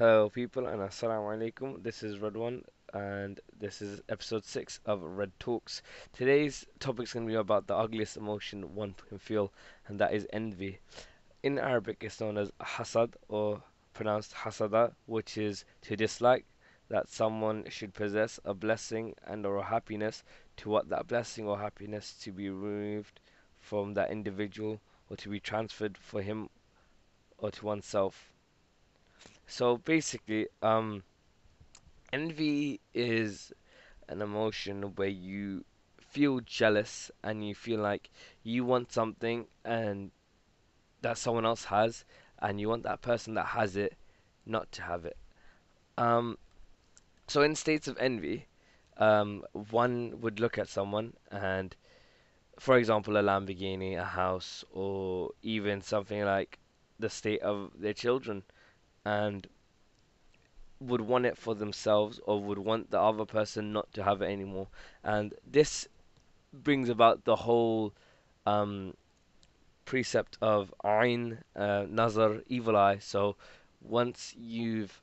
Hello, people, and assalamu alaikum. This is Red One, and this is episode six of Red Talks. Today's topic is going to be about the ugliest emotion one can feel, and that is envy. In Arabic, it's known as hasad, or pronounced hasada, which is to dislike that someone should possess a blessing and or a happiness to what that blessing or happiness to be removed from that individual or to be transferred for him or to oneself. So basically, um, envy is an emotion where you feel jealous and you feel like you want something and that someone else has, and you want that person that has it not to have it. Um, so in states of envy, um, one would look at someone and, for example, a Lamborghini, a house, or even something like the state of their children, and would want it for themselves or would want the other person not to have it anymore. And this brings about the whole um, precept of Ain, uh, Nazar, evil eye. So once you've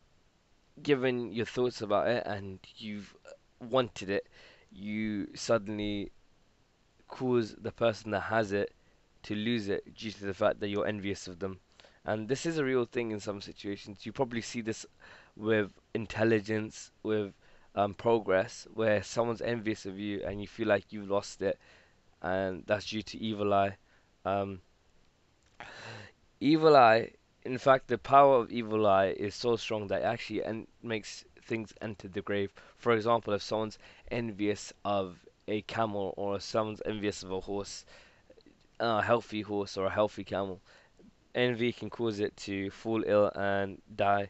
given your thoughts about it and you've wanted it, you suddenly cause the person that has it to lose it due to the fact that you're envious of them. And this is a real thing in some situations. You probably see this with intelligence, with um, progress, where someone's envious of you and you feel like you've lost it, and that's due to evil eye. Um, evil eye, in fact, the power of evil eye is so strong that it actually en- makes things enter the grave. For example, if someone's envious of a camel or someone's envious of a horse, a healthy horse or a healthy camel, envy can cause it to fall ill and die.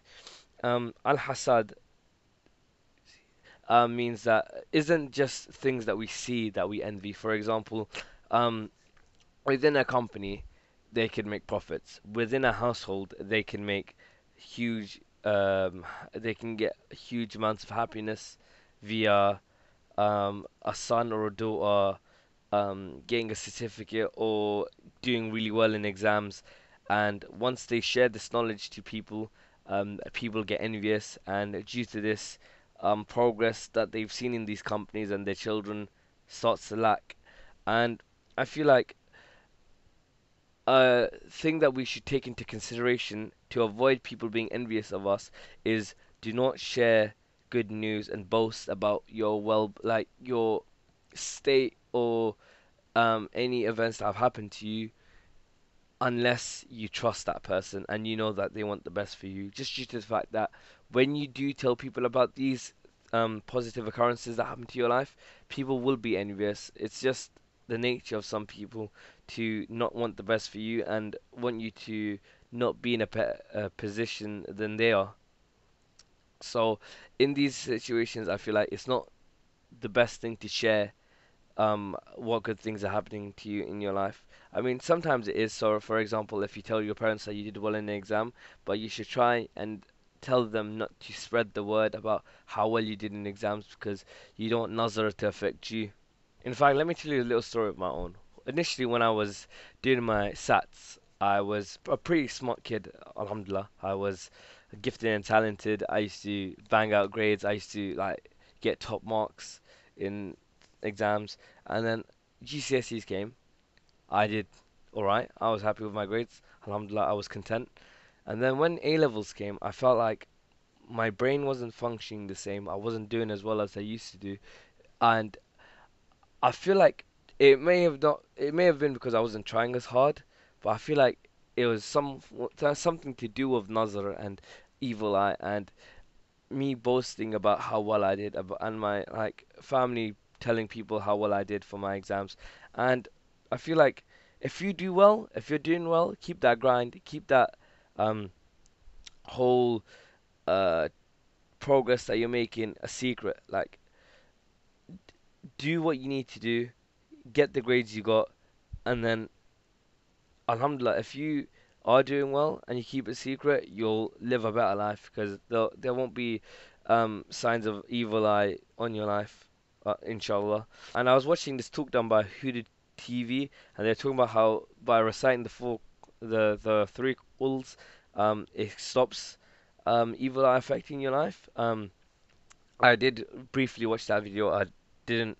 Um, Al Hasad uh, means that isn't just things that we see that we envy. For example, um, within a company, they can make profits. Within a household, they can make huge. Um, they can get huge amounts of happiness via um, a son or a daughter um, getting a certificate or doing really well in exams. And once they share this knowledge to people, um, people get envious, and due to this um, progress that they've seen in these companies and their children starts to lack. And I feel like a thing that we should take into consideration to avoid people being envious of us is do not share good news and boast about your well like your state or um, any events that have happened to you unless you trust that person and you know that they want the best for you. Just due to the fact that when you do tell people about these um, positive occurrences that happen to your life, people will be envious. It's just the nature of some people to not want the best for you and want you to not be in a, pe- a position than they are. So, in these situations, I feel like it's not the best thing to share um, what good things are happening to you in your life. I mean, sometimes it is. So, for example, if you tell your parents that you did well in the exam, but you should try and tell them not to spread the word about how well you did in exams because you don't want nazar to affect you. In fact, let me tell you a little story of my own. Initially, when I was doing my SATs, I was a pretty smart kid, alhamdulillah. I was gifted and talented. I used to bang out grades. I used to like get top marks in exams. And then GCSEs came. I did alright. I was happy with my grades. Alhamdulillah, I was content. And then when A levels came, I felt like my brain wasn't functioning the same. I wasn't doing as well as I used to do. And I feel like it may have not it may have been because I wasn't trying as hard, but I feel like it was some something to do with Nazar and Evil Eye and me boasting about how well I did and my like family telling people how well I did for my exams. And I feel like if you do well, if you're doing well, keep that grind, keep that um, whole uh, progress that you're making a secret. Like, do what you need to do, get the grades you got, and then, Alhamdulillah, if you are doing well and you keep it secret, you'll live a better life because there there won't be um, signs of evil eye on your life, uh, inshallah. And I was watching this talk done by Huda TV, and they're talking about how by reciting the four, the the three quls, um, it stops um, evil eye affecting your life. Um, I did briefly watch that video. I didn't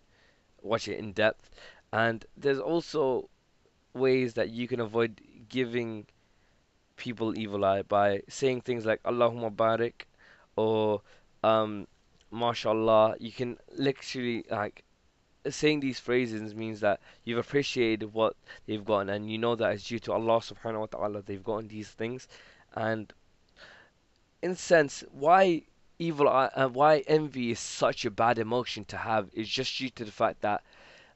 watch it in depth. And there's also ways that you can avoid giving people evil eye by saying things like Allahumma barik or um, mashallah. You can literally like saying these phrases means that you've appreciated what they've gotten and you know that it's due to Allah subhanahu wa ta'ala they've gotten these things. And in a sense why evil eye uh, why envy is such a bad emotion to have is just due to the fact that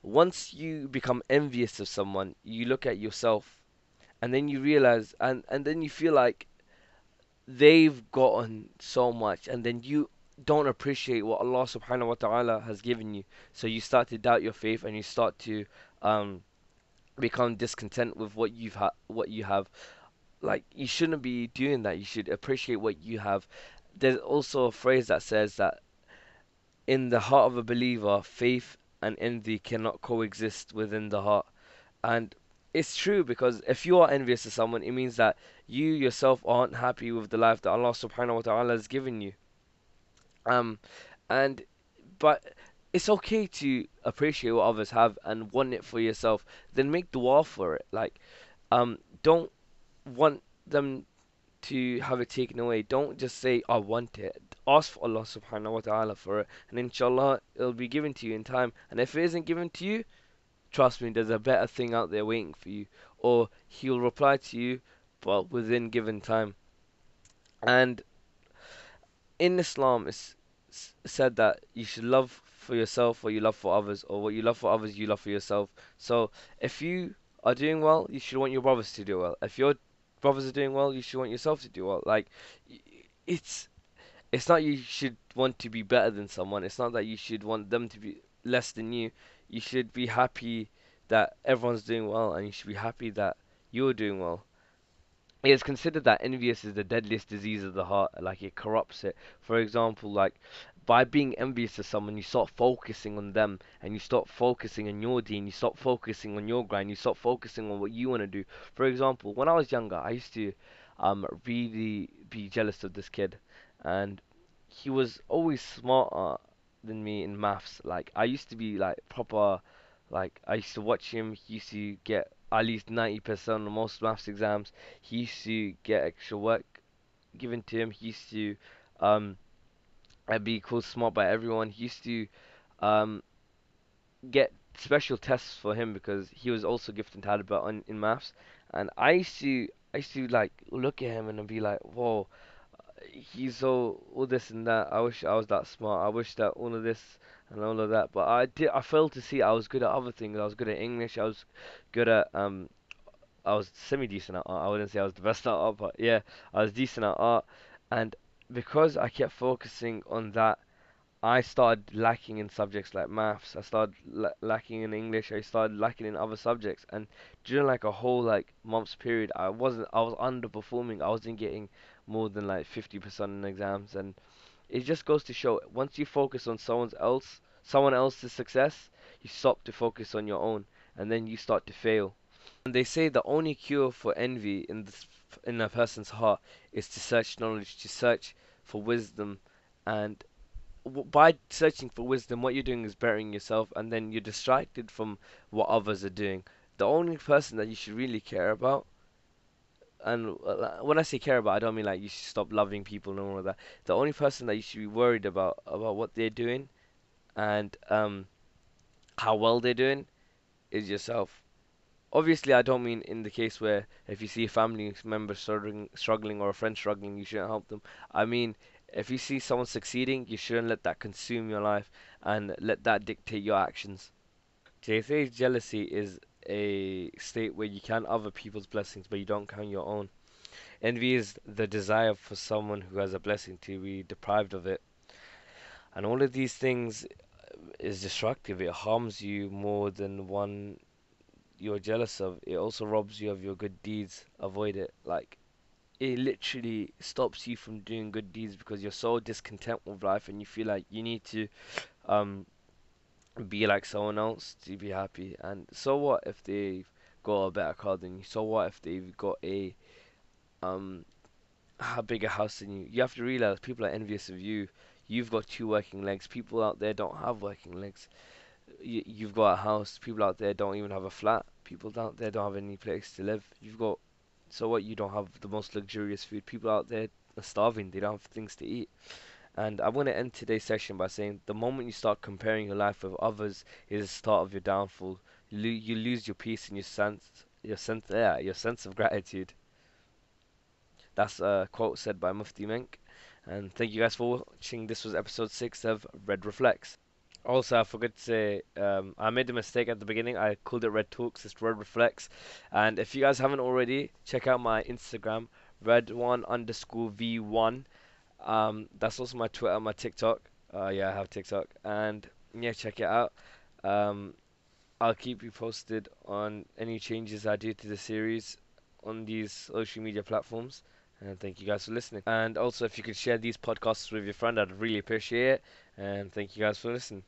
once you become envious of someone you look at yourself and then you realize and and then you feel like they've gotten so much and then you don't appreciate what Allah subhanahu wa ta'ala has given you. So you start to doubt your faith and you start to um become discontent with what you've ha- what you have. Like you shouldn't be doing that. You should appreciate what you have. There's also a phrase that says that in the heart of a believer faith and envy cannot coexist within the heart. And it's true because if you are envious of someone, it means that you yourself aren't happy with the life that Allah subhanahu wa ta'ala has given you. Um and but it's okay to appreciate what others have and want it for yourself. Then make dua for it. Like um don't want them to have it taken away. Don't just say I want it. Ask for Allah subhanahu wa ta'ala for it and inshallah it'll be given to you in time. And if it isn't given to you, Trust me, there's a better thing out there waiting for you. Or he'll reply to you, but within given time. And in Islam, it's said that you should love for yourself what you love for others, or what you love for others, you love for yourself. So if you are doing well, you should want your brothers to do well. If your brothers are doing well, you should want yourself to do well. Like, it's it's not you should want to be better than someone. It's not that you should want them to be less than you you should be happy that everyone's doing well, and you should be happy that you're doing well. It is considered that envious is the deadliest disease of the heart, like it corrupts it. For example, like by being envious of someone, you start focusing on them and you stop focusing on your deen, you stop focusing on your grind, you stop focusing on what you want to do. For example, when I was younger, I used to um, really be jealous of this kid, and he was always smarter than me in maths. Like I used to be like proper, like I used to watch him. He used to get at least ninety percent on most maths exams. He used to get extra work given to him. He used to um be called smart by everyone. He used to um get special tests for him because he was also gifted and talented on in maths. And I used to I used to like look at him and be like, whoa he's so all this and that. I wish I was that smart. I wish that all of this and all of that. But I did. I failed to see I was good at other things. I was good at English. I was good at um. I was semi decent at art. I wouldn't say I was the best at art, but yeah, I was decent at art. And because I kept focusing on that, I started lacking in subjects like maths. I started la- lacking in English. I started lacking in other subjects. And during like a whole like months period, I wasn't. I was underperforming. I wasn't getting more than like 50% in exams and it just goes to show once you focus on someone else someone else's success you stop to focus on your own and then you start to fail. And they say the only cure for envy in this in a person's heart is to search knowledge to search for wisdom and by searching for wisdom what you're doing is bettering yourself and then you're distracted from what others are doing. The only person that you should really care about and uh, when I say care about, I don't mean like you should stop loving people and all of that. The only person that you should be worried about about what they're doing and um, how well they're doing is yourself. Obviously, I don't mean in the case where if you see a family member struggling, struggling or a friend struggling, you shouldn't help them. I mean, if you see someone succeeding, you shouldn't let that consume your life and let that dictate your actions. JSA's jealousy is a state where you count other people's blessings but you don't count your own. Envy is the desire for someone who has a blessing to be deprived of it. And all of these things is destructive. It harms you more than one you're jealous of. It also robs you of your good deeds. Avoid it. Like it literally stops you from doing good deeds because you're so discontent with life and you feel like you need to um be like someone else to be happy. And so what if they've got a better car than you? So what if they've got a um a bigger house than you. You have to realize people are envious of you. You've got two working legs. People out there don't have working legs. You, you've got a house. People out there don't even have a flat. People out there don't have any place to live. You've got so what? You don't have the most luxurious food. People out there are starving. They don't have things to eat. And I want to end today's session by saying the moment you start comparing your life with others is the start of your downfall. You, you lose your peace and your sense, your sense, yeah, your sense of gratitude. That's a quote said by Mufti Menk. And thank you guys for watching. This was episode six of Red Reflects. Also, I forgot to say, um, I made a mistake at the beginning. I called it Red Talks. It's Red Reflects. And if you guys haven't already, check out my Instagram, Red One underscore V One. Um, that's also my Twitter, my TikTok. Uh, yeah, I have TikTok, and yeah, check it out. Um, I'll keep you posted on any changes I do to the series on these social media platforms. And thank you guys for listening. And also, if you could share these podcasts with your friend, I'd really appreciate it. And thank you guys for listening.